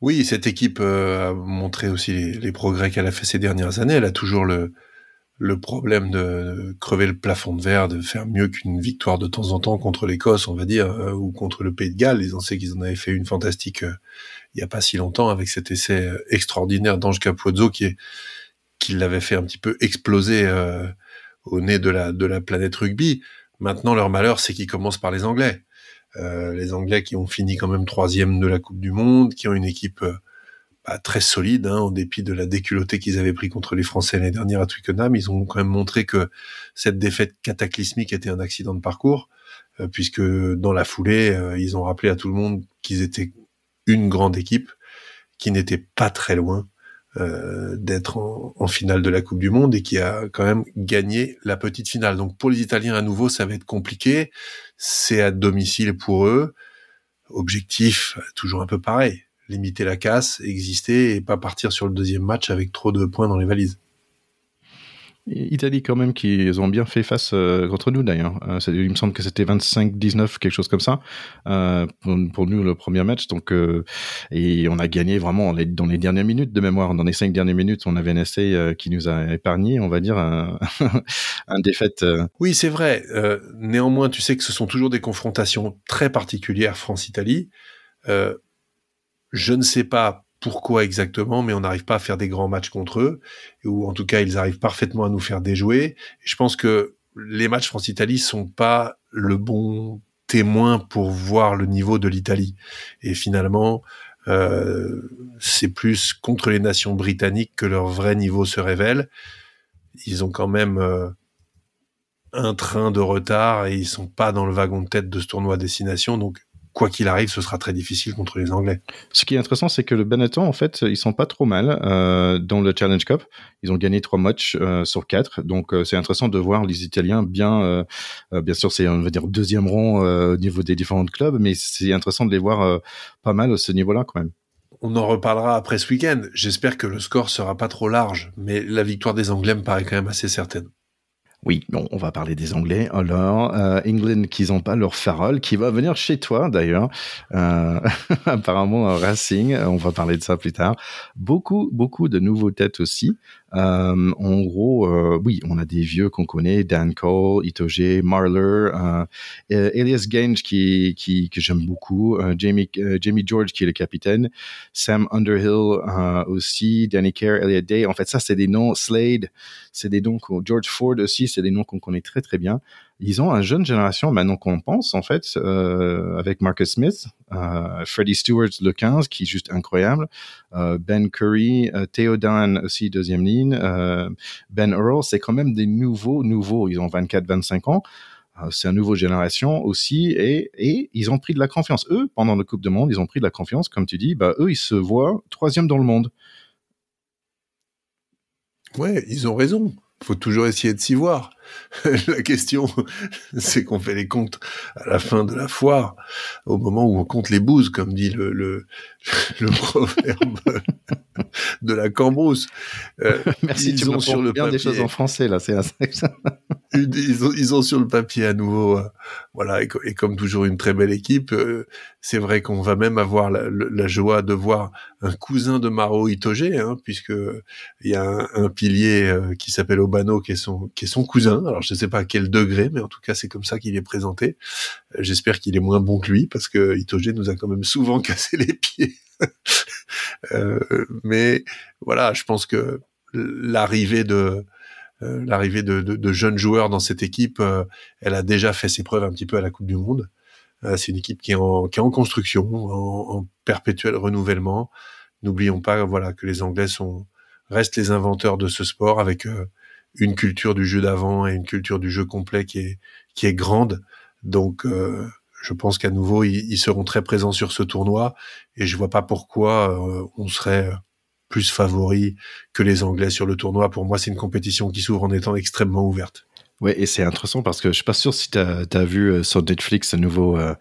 Oui, cette équipe a montré aussi les, progrès qu'elle a fait ces dernières années. Elle a toujours le, le problème de crever le plafond de verre, de faire mieux qu'une victoire de temps en temps contre l'Écosse, on va dire, ou contre le Pays de Galles. Ils ont sait qu'ils en avaient fait une fantastique il y a pas si longtemps avec cet essai euh, extraordinaire d'Ange Capozzo qui qui l'avait fait un petit peu exploser euh, au nez de la de la planète rugby. Maintenant, leur malheur, c'est qu'ils commencent par les Anglais. Euh, les Anglais qui ont fini quand même troisième de la Coupe du Monde, qui ont une équipe euh, bah, très solide, hein, en dépit de la déculottée qu'ils avaient pris contre les Français l'année dernière à Twickenham. Ils ont quand même montré que cette défaite cataclysmique était un accident de parcours, euh, puisque dans la foulée, ils ont rappelé à tout le monde qu'ils étaient une grande équipe, qui n'était pas très loin euh, d'être en, finale de la Coupe du Monde et qui a quand même gagné la petite finale. Donc pour les Italiens à nouveau, ça va être compliqué. C'est à domicile pour eux. Objectif toujours un peu pareil limiter la casse, exister et pas partir sur le deuxième match avec trop de points dans les valises. Italie quand même qu'ils ont bien fait face euh, contre nous d'ailleurs. Euh, il me semble que c'était 25-19 quelque chose comme ça euh, pour, nous le premier match. Donc et on a gagné vraiment dans les dernières minutes de mémoire. Dans les cinq dernières minutes, on avait un essai qui nous a épargné, on va dire, un, un défaite. Oui, c'est vrai. néanmoins, tu sais que ce sont toujours des confrontations très particulières France-Italie. je ne sais pas pourquoi exactement, mais on n'arrive pas à faire des grands matchs contre eux, ou en tout cas ils arrivent parfaitement à nous faire déjouer. Je pense que les matchs France-Italie sont pas le bon témoin pour voir le niveau de l'Italie. Et finalement, euh, c'est plus contre les nations britanniques que leur vrai niveau se révèle. Ils ont quand même euh, un train de retard et ils sont pas dans le wagon de tête de ce tournoi à destination, donc quoi qu'il arrive, ce sera très difficile contre les Anglais. Ce qui est intéressant, c'est que le Benetton, en fait, ils sont pas trop mal euh, dans le Challenge Cup. Ils ont gagné trois matchs euh, sur quatre, donc euh, c'est intéressant de voir les Italiens bien. bien sûr, c'est on va dire deuxième rang au niveau des différents clubs, mais c'est intéressant de les voir pas mal à ce niveau-là quand même. On en reparlera après ce week-end. J'espère que le score sera pas trop large, mais la victoire des Anglais me paraît quand même assez certaine. Oui, bon, on va parler des Anglais. Alors, euh, England qui n'ont pas leur Farrell, qui va venir chez toi d'ailleurs. Euh, apparemment, Racing, on va parler de ça plus tard. Beaucoup, beaucoup de nouveaux têtes aussi. Euh, en gros, euh, oui, on a des vieux qu'on connaît, Dan Cole, Itoge, Marler, euh, Elias Gange qui, qui que j'aime beaucoup, Jamie Jamie George qui est le capitaine, Sam Underhill aussi, Danny Kerr, Elliot Day. En fait, ça c'est des noms. Slade, c'est des noms. George Ford aussi, c'est des noms qu'on connaît très très bien ils ont une jeune génération maintenant qu'on pense en fait euh, avec Marcus Smith, euh, Freddie Stewart le 15 qui est juste incroyable, euh, Ben Curry, euh, Theo Dan aussi deuxième ligne, Ben Earl, c'est quand même des nouveaux nouveaux, ils ont 24-25 ans. Euh, c'est une nouvelle génération aussi et, et ils ont pris de la confiance. Eux, pendant la Coupe du Monde, ils ont pris de la confiance, comme tu dis, bah, eux, ils se voient troisième dans le monde. Ouais, ils ont raison. Faut toujours essayer de s'y voir. la question, c'est qu'on fait les comptes à la fin de la foire, au moment où on compte les bouses, comme dit le, le, le proverbe de la Cambrousse. Euh, Merci, ils tu ont sur le bien des choses en français là. C'est ils, ont, ils ont sur le papier à nouveau, euh, voilà, et, comme toujours une très belle équipe. Euh, c'est vrai qu'on va même avoir la, la, joie de voir un cousin de Maro Itoge, hein, puisque il y a un, un pilier qui s'appelle Obano qui est son qui est son cousin alors je ne sais pas à quel degré, mais en tout cas c'est comme ça qu'il est présenté. Euh, j'espère qu'il est moins bon que lui parce que Itoge nous a quand même souvent cassé les pieds. Euh, mais voilà, je pense que l'arrivée de euh, l'arrivée de, jeunes joueurs dans cette équipe, elle a déjà fait ses preuves un petit peu à la Coupe du Monde. c'est une équipe qui est en, construction, en, en perpétuel renouvellement. N'oublions pas, voilà, que les Anglais sont restent les inventeurs de ce sport avec une culture du jeu d'avant et une culture du jeu complet qui est qui est grande. Donc euh, je pense qu'à nouveau ils, seront très présents sur ce tournoi et je vois pas pourquoi euh, on serait plus favori que les Anglais sur le tournoi. Pour moi, c'est une compétition qui s'ouvre en étant extrêmement ouverte. Ouais, et c'est intéressant parce que je suis pas sûr si tu as, vu euh, sur Netflix le nouveau, euh,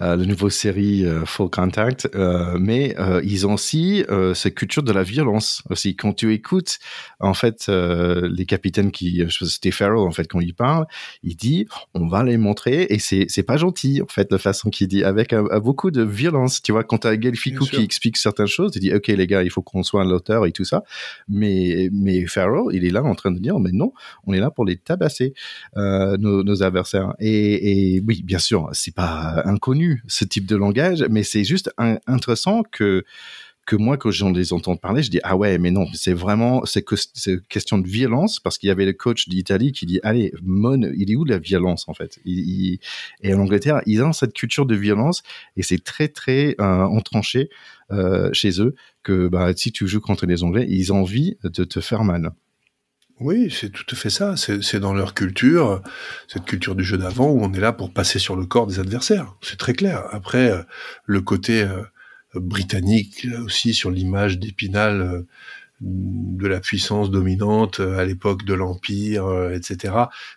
euh, le nouveau série Full Contact, mais ils ont aussi cette culture de la violence aussi. Quand tu écoutes, en fait, les capitaines qui, c'était Farrell en fait quand il parle, il dit on va les montrer et c'est c'est pas gentil en fait la façon qu'il dit avec beaucoup de violence. Tu vois, quand tu as Gelfico qui explique certaines choses, il dit ok les gars, il faut qu'on soit l'auteur et tout ça, mais mais Farrell, il est là en train de dire mais non, on est là pour les tabasser. Euh, nos, adversaires. Et, oui, bien sûr, c'est pas inconnu ce type de langage, mais c'est juste intéressant que que moi, quand j'en les entends parler, je dis ah ouais, mais non, c'est vraiment c'est que question de violence parce qu'il y avait le coach d'Italie qui dit allez, Mon, il est où la violence en fait? Et en Angleterre, ils ont cette culture de violence et c'est très très euh, entranché euh, chez eux que bah, si tu joues contre les Anglais, ils ont envie de te faire mal. Oui, c'est tout à fait ça. C'est dans leur culture, cette culture du jeu d'avant où on est là pour passer sur le corps des adversaires. C'est très clair. Après, euh, le côté euh, britannique aussi sur l'image d'Épinal euh, de la puissance dominante à l'époque de l'Empire, etc.,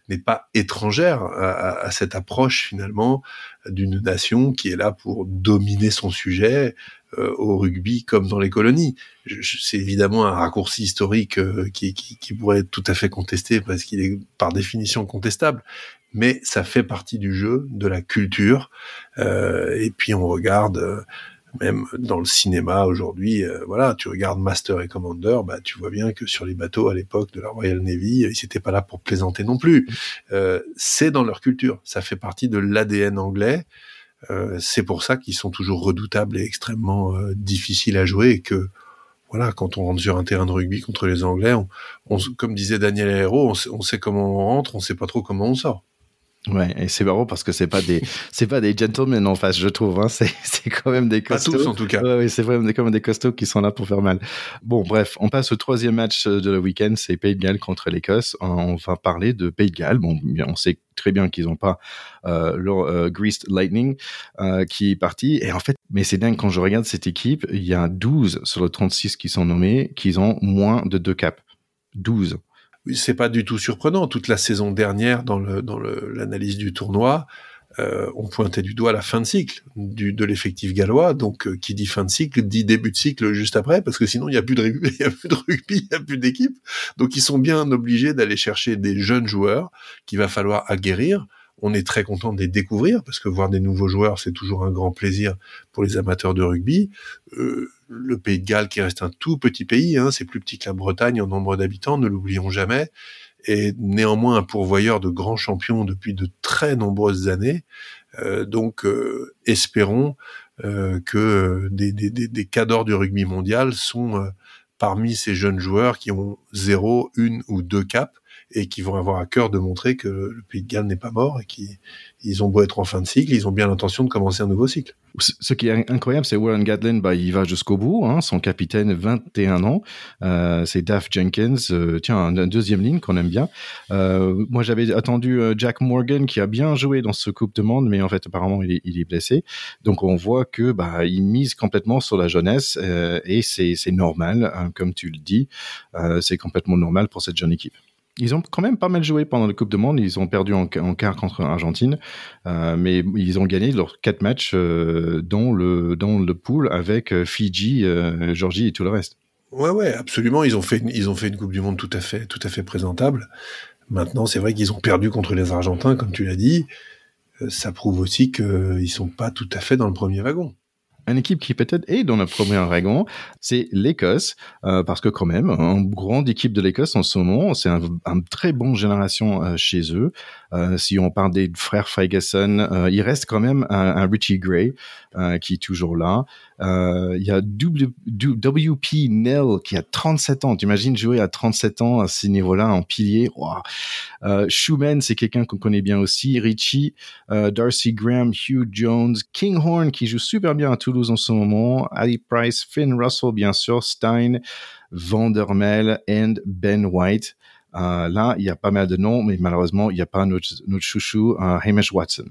n'est pas étrangère à, cette approche finalement d'une nation qui est là pour dominer son sujet, au rugby comme dans les colonies. C'est évidemment un raccourci historique euh, qui, qui, pourrait être tout à fait contesté parce qu'il est par définition contestable, mais ça fait partie du jeu, de la culture. Euh, et puis on regarde même dans le cinéma aujourd'hui, voilà, tu regardes Master et Commander, bah tu vois bien que sur les bateaux à l'époque de la Royal Navy, ils n'étaient pas là pour plaisanter non plus. c'est dans leur culture, ça fait partie de l'ADN anglais. Euh, c'est pour ça qu'ils sont toujours redoutables et extrêmement euh, difficiles à jouer et que voilà, quand on rentre sur un terrain de rugby contre les Anglais, on, comme disait Daniel Aero, on, on, sait comment on rentre, on sait pas trop comment on sort. Ouais, et c'est marrant parce que c'est pas des c'est pas des gentlemen en face, je trouve. Hein. C'est c'est quand même des costauds. Pas tous en tout cas. Ouais, ouais c'est vraiment des, quand même des costauds qui sont là pour faire mal. Bon, bref, on passe au troisième match de le week-end, c'est Pays de Galles contre l'Écosse. On va parler de Pays de Galles. Bon, on sait très bien qu'ils n'ont pas euh, leur euh, Greased Lightning euh, qui est parti. Et en fait, mais c'est dingue quand je regarde cette équipe, il y a 12 sur le 36 qui sont nommés, qui ont moins de deux caps. 12 c'est pas du tout surprenant. Toute la saison dernière, dans le dans l'analyse du tournoi, euh, on pointait du doigt la fin de cycle du, de l'effectif gallois. Donc, euh, qui dit fin de cycle dit début de cycle juste après, parce que sinon il n'y a plus de rugby, il y a plus de rugby, il y a plus d'équipe. Donc, ils sont bien obligés d'aller chercher des jeunes joueurs qu'il va falloir aguerrir. On est très content de les découvrir parce que voir des nouveaux joueurs, c'est toujours un grand plaisir pour les amateurs de rugby. Euh, le Pays de Galles qui reste un tout petit pays, hein, c'est plus petit que la Bretagne en nombre d'habitants, ne l'oublions jamais, et néanmoins un pourvoyeur de grands champions depuis de très nombreuses années. Euh, donc euh, espérons euh, que des, des, des, cadors du rugby mondial sont parmi ces jeunes joueurs qui ont zéro, une ou deux caps et qui vont avoir à cœur de montrer que le Pays de Galles n'est pas mort et qu'ils ont beau être en fin de cycle, ils ont bien l'intention de commencer un nouveau cycle. Ce qui est incroyable, c'est Warren Gatland, bah, il va jusqu'au bout, hein, son capitaine, 21 ans, euh, c'est Daph Jenkins, euh, tiens, un, deuxième ligne qu'on aime bien. Euh, moi, j'avais attendu euh, Jack Morgan qui a bien joué dans ce Coupe de Monde, mais en fait, apparemment, il est, il est blessé. Donc, on voit que bah, il mise complètement sur la jeunesse euh, et c'est normal, hein, comme tu le dis, c'est complètement normal pour cette jeune équipe. Ils ont quand même pas mal joué pendant la Coupe du Monde. Ils ont perdu en, quart contre l'Argentine, euh, mais ils ont gagné leurs quatre matchs euh, dans le dans le pool avec euh, Fidji, Georgie et tout le reste. Ouais, ouais, absolument. Ils ont fait ils ont fait une Coupe du Monde tout à fait tout à fait présentable. Maintenant, c'est vrai qu'ils ont perdu contre les Argentins, comme tu l'as dit. Ça prouve aussi qu'ils sont pas tout à fait dans le premier wagon une équipe qui peut-être est dans le premier wagon, c'est l'Écosse, euh, parce que quand même, une grande équipe de l'Écosse en ce moment, c'est un, très bon génération euh, chez eux. Euh, si on parle des frères Ferguson, il reste quand même un, Richie Gray qui est toujours là. Il y a WP Nell qui a 37 ans. T'imagines jouer à 37 ans à ce niveau-là en pilier? Wow. Schumann, c'est quelqu'un qu'on connaît bien aussi. Richie, Darcy Graham, Hugh Jones, Kinghorn qui joue super bien à Toulouse en ce moment, Ali Price, Finn Russell, bien sûr, Stein, Vandermel et Ben White. Euh, là, il y a pas mal de noms, mais malheureusement, il n'y a pas notre, notre chouchou, euh, Hamish Watson.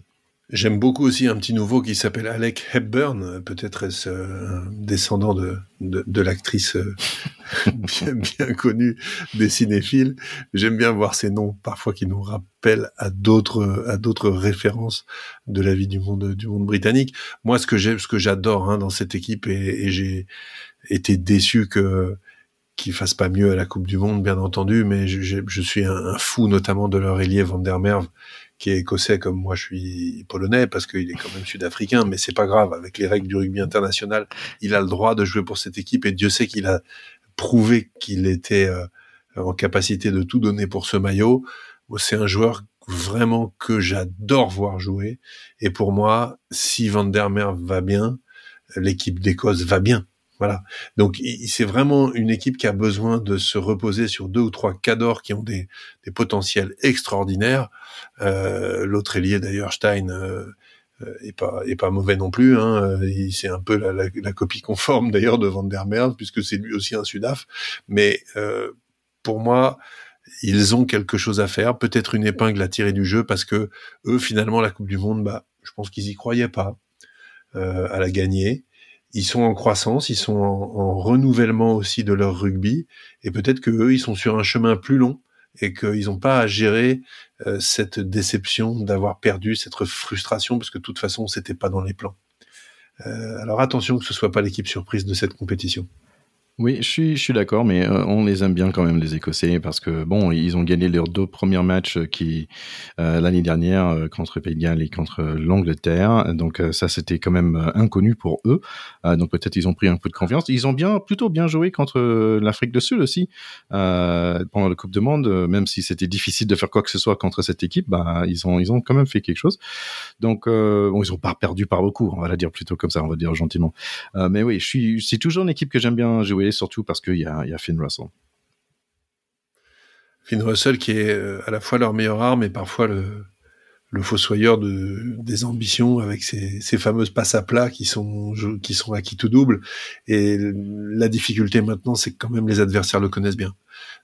J'aime beaucoup aussi un petit nouveau qui s'appelle Alec Hepburn, peut-être est-ce un descendant de, de, l'actrice euh, bien, bien connue des cinéphiles. J'aime bien voir ces noms parfois qui nous rappellent à d'autres à d'autres références de la vie du monde du monde britannique. Moi, ce que j'aime, ce que j'adore hein, dans cette équipe, et, j'ai été déçu que qu'ils fassent pas mieux à la Coupe du Monde, bien entendu, mais je, je suis un, un, fou notamment de leur ailier Van der Merwe qui est écossais comme moi je suis polonais parce qu'il est quand même sud-africain, mais c'est pas grave. Avec les règles du rugby international, il a le droit de jouer pour cette équipe et Dieu sait qu'il a prouvé qu'il était euh, en capacité de tout donner pour ce maillot. C'est un joueur vraiment que j'adore voir jouer. Et pour moi, si Van der Merwe va bien, l'équipe d'Écosse va bien. Voilà. Donc c'est vraiment une équipe qui a besoin de se reposer sur deux ou trois cadors qui ont des, potentiels extraordinaires. Euh, L'autre ailier d'ailleurs, Stein, euh, euh, est pas pas mauvais non plus. Hein. C'est un peu la, copie conforme d'ailleurs de Van der Merwe puisque c'est lui aussi un Sudaf. Mais euh, pour moi, ils ont quelque chose à faire, peut-être une épingle à tirer du jeu parce que eux finalement la Coupe du Monde, bah je pense qu'ils y croyaient pas euh, à la gagner ils sont en croissance, ils sont en, renouvellement aussi de leur rugby, et peut-être que eux, ils sont sur un chemin plus long et qu'ils n'ont pas à gérer euh, cette déception d'avoir perdu, cette frustration, parce que de toute façon, c'était pas dans les plans. Euh, alors attention que ce soit pas l'équipe surprise de cette compétition. Oui, je suis, je suis d'accord, mais euh, on les aime bien quand même les Écossais parce que bon, ils ont gagné leurs deux premiers matchs qui euh, l'année dernière euh, contre Pays de Galles et contre l'Angleterre, donc ça c'était quand même inconnu pour eux. donc peut-être ils ont pris un peu de confiance. Ils ont bien, plutôt bien joué contre l'Afrique du Sud aussi pendant la Coupe du Monde, même si c'était difficile de faire quoi que ce soit contre cette équipe, bah ils ont, ils ont quand même fait quelque chose. Donc bon, ils ont pas perdu par beaucoup, on va la dire plutôt comme ça, on va dire gentiment. mais oui, je suis, c'est toujours une équipe que j'aime bien jouer surtout parce qu'il y a, Finn Russell. Finn Russell qui est euh, à la fois leur meilleure arme et parfois le, fossoyeur de, des ambitions avec ces, fameuses passes à plat qui sont, qui sont acquis tout double. Et la difficulté maintenant, c'est que quand même les adversaires le connaissent bien.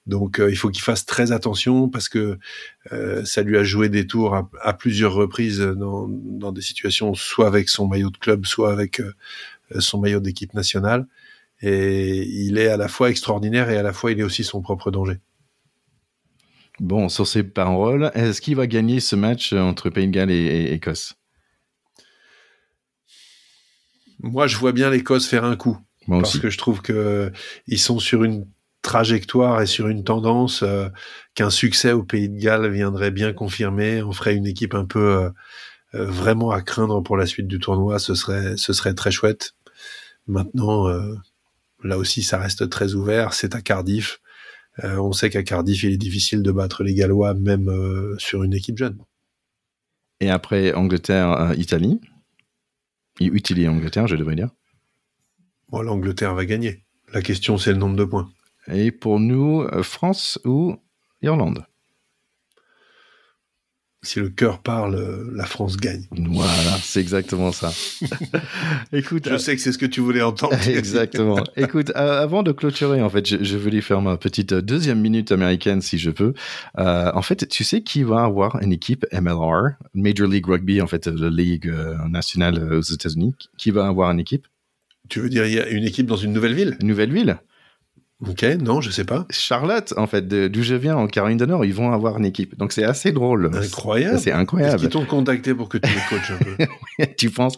Donc euh, il faut qu'il fasse très attention parce que euh, ça lui a joué des tours à, plusieurs reprises dans, des situations soit avec son maillot de club, soit avec son maillot d'équipe nationale. Et il est à la fois extraordinaire et à la fois il est aussi son propre danger. Bon, sur ces paroles, est-ce qu'il va gagner ce match entre Pays de Galles et, Écosse? Moi, je vois bien l'Écosse faire un coup. Moi parce que je trouve que ils sont sur une trajectoire et sur une tendance euh, qu'un succès au Pays de Galles viendrait bien confirmer. On ferait une équipe un peu euh, euh, vraiment à craindre pour la suite du tournoi. Ce serait, ce serait très chouette. Maintenant, Là aussi, ça reste très ouvert. C'est à Cardiff. Euh, on sait qu'à Cardiff, il est difficile de battre les Gallois, même euh, sur une équipe jeune. Et après Angleterre-Italie Italie Angleterre, je devrais dire. Bon, l'Angleterre va gagner. La question, c'est le nombre de points. Et pour nous, euh, France ou Irlande? Si le cœur parle, euh, la France gagne. Voilà, c'est exactement ça. Écoute, je sais que c'est ce que tu voulais entendre. exactement. Écoute, avant de clôturer, en fait, je, voulais faire ma petite deuxième minute américaine, si je peux. Euh, en fait, tu sais qui va avoir une équipe MLR, Major League Rugby, en fait, la ligue euh, nationale aux États-Unis, qui va avoir une équipe? Tu veux dire, il y a une équipe dans une nouvelle ville? Une nouvelle ville Ok, non, je sais pas. Charlotte, en fait, d'où je viens, en Caroline du Nord, ils vont avoir une équipe. Donc c'est assez drôle. Incroyable. C'est incroyable. Est-ce qu'ils t'ont contacté pour que tu les coaches un peu Tu penses?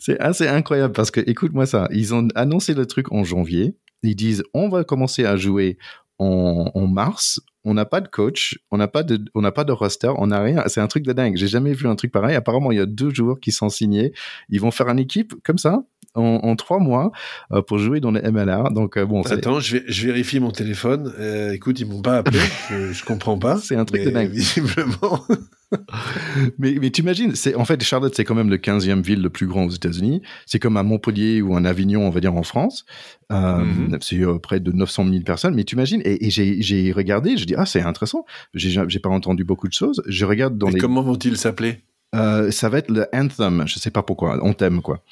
C'est assez incroyable parce que, écoute-moi ça, ils ont annoncé le truc en janvier. Ils disent, on va commencer à jouer en, en mars on n'a pas de coach, on n'a pas de, on n'a pas de roster, on n'a rien. C'est un truc de dingue. J'ai jamais vu un truc pareil. Apparemment, il y a deux joueurs qui sont signés. Ils vont faire une équipe comme ça? En, trois mois euh, pour jouer dans les MLR. Donc euh, bon. Attends, je, vais, je vérifie mon téléphone. Euh, écoute, ils m'ont pas appelé. je, je comprends pas. C'est un truc de dingue. Visiblement. mais, mais tu imagines, c'est en fait Charlotte, c'est quand même le 15e ville le plus grand aux États-Unis. C'est comme à Montpellier ou en Avignon, on va dire en France. Euh, mhm. C'est près de 900 000 personnes. Mais tu imagines, et, et j'ai regardé, je dis ah c'est intéressant. J'ai pas entendu beaucoup de choses. Je regarde dans les. Comment vont-ils s'appeler? Euh, ça va être le Anthem, je sais pas pourquoi, Anthem quoi.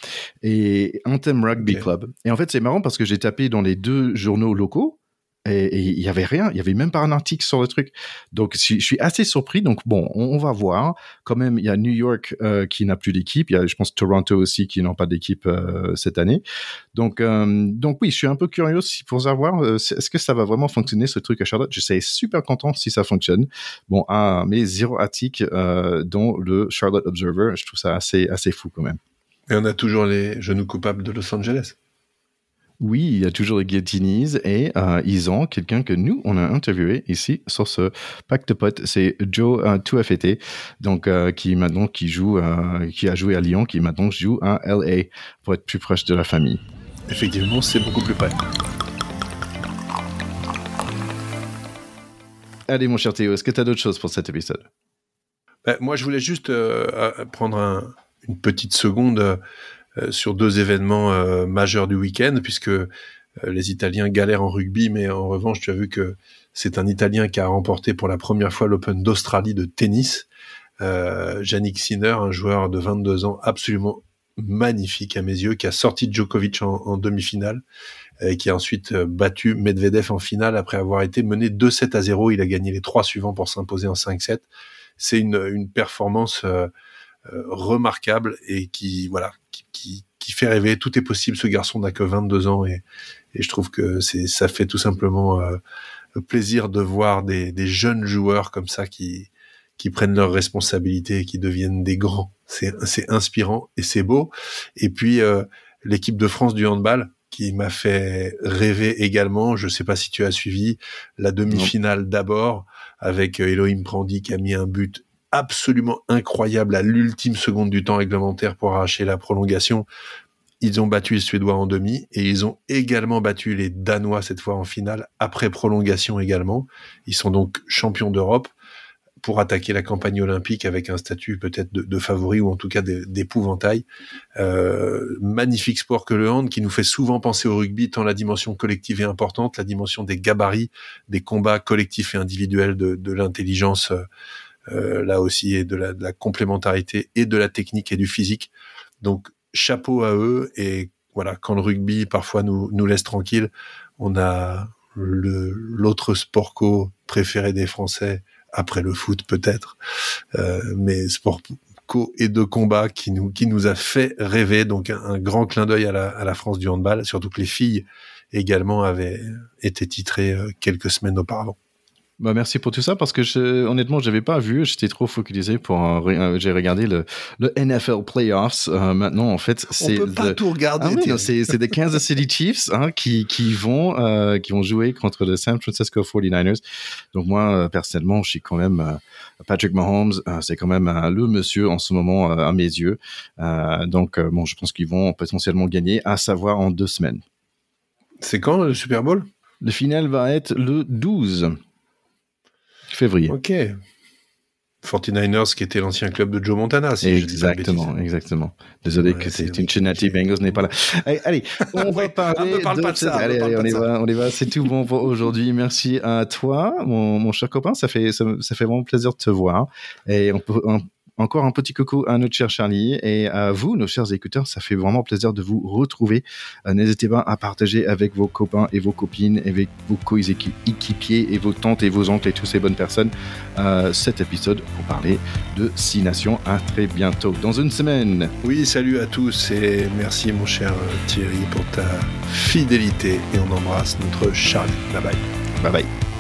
Et Anthem Rugby Club. Et en fait, c'est marrant parce que j'ai tapé dans les deux journaux locaux et il y avait rien, il y avait même pas un article sur le truc. Donc je suis assez surpris. Donc bon, on, va voir. Quand même, il y a New York euh, qui n'a plus d'équipe. Il y a, je pense, Toronto aussi qui n'ont pas d'équipe euh, cette année. Donc euh, donc oui, je suis un peu curieux pour savoir est-ce que ça va vraiment fonctionner ce truc à Charlotte? Je suis super content si ça fonctionne. Bon, ah, mais zéro article dans le Charlotte Observer. Je trouve ça assez assez fou quand même. Et on a toujours les genoux coupables de Los Angeles. Oui, il y a toujours les Guillotinis et euh, ils ont quelqu'un que nous, on a interviewé ici sur ce pack de potes. C'est Joe euh, Touafete, donc euh, qui maintenant qui joue, euh, qui a joué à Lyon, qui maintenant joue à LA pour être plus proche de la famille. Effectivement, c'est beaucoup plus près. Allez, mon cher Théo, est-ce que tu as d'autres choses pour cet épisode? Ben, Moi, je voulais juste prendre une petite seconde sur deux événements majeurs du week-end, puisque les Italiens galèrent en rugby, mais en revanche, tu as vu que c'est un Italien qui a remporté pour la première fois l'Open d'Australie de tennis. Euh, Yannick Sinner, un joueur de 22 ans absolument magnifique à mes yeux, qui a sorti Djokovic en, demi-finale et qui a ensuite euh, battu Medvedev en finale après avoir été mené 2-7 à 0. Il a gagné les trois suivants pour s'imposer en 5-7. C'est une, une, performance euh, euh, remarquable et qui voilà qui, qui, fait rêver. Tout est possible. Ce garçon n'a que 22 ans et, et je trouve que c'est ça fait tout simplement plaisir de voir des, des jeunes joueurs comme ça qui qui prennent leurs responsabilités et qui deviennent des grands. C'est, inspirant et c'est beau. Et puis euh, l'équipe de France du handball qui m'a fait rêver également. Je sais pas si tu as suivi la demi-finale d'abord avec euh, Elohim Prandi qui a mis un but absolument incroyable à l'ultime seconde du temps réglementaire pour arracher la prolongation. Ils ont battu les Suédois en demi et ils ont également battu les Danois cette fois en finale après prolongation également. Ils sont donc champions d'Europe pour attaquer la campagne olympique avec un statut peut-être de, favori ou en tout cas d'épouvantail. Euh, magnifique sport que le hand qui nous fait souvent penser au rugby tant la dimension collective est importante, la dimension des gabarits, des combats collectifs et individuels, de, l'intelligence euh, là aussi et de la, de la complémentarité et de la technique et du physique. Donc chapeau à eux et voilà quand le rugby parfois nous nous laisse tranquille, on a l'autre sport co préféré des Français après le foot peut-être, euh, mais sport co et de combat qui nous qui nous a fait rêver. Donc un, grand clin d'œil à la, à la France du handball, surtout que les filles également avaient été titrées euh, quelques semaines auparavant. Bah merci pour tout ça parce que je, honnêtement j'avais pas vu, j'étais trop focalisé pour j'ai regardé le, le NFL playoffs. Euh, maintenant en fait c'est on peut pas tout regarder. Ah c'est des Kansas City Chiefs hein, qui qui vont euh, qui vont jouer contre les San Francisco 49ers. Donc moi euh, personnellement je suis quand même euh, Patrick Mahomes, c'est quand même le monsieur en ce moment à mes yeux. donc bon je pense qu'ils vont potentiellement gagner, à savoir en deux semaines. C'est quand le Super Bowl? Le final va être le 12 février. Ok. 49ers qui était l'ancien club de Joe Montana. Si exactement, exactement. Désolé que Cincinnati Bengals n'est pas là. Allez, on va parler. on ne parle pas de ça. Allez, allez on, y va, on y va. C'est tout bon pour aujourd'hui. Merci à toi, mon, mon, cher copain. Ça fait, ça, ça, fait vraiment plaisir de te voir. Et on peut, encore un petit coucou à notre cher Charlie et à vous, nos chers écouteurs. Ça fait vraiment plaisir de vous retrouver. Euh, n'hésitez pas à partager avec vos copains et vos copines, avec vos coéquipiers et vos tantes et vos oncles et toutes ces bonnes personnes euh, cet épisode pour parler de Six Nations. À très bientôt, dans une semaine. Oui, salut à tous et merci mon cher Thierry pour ta fidélité et on embrasse notre Charlie. Bye bye. Bye bye.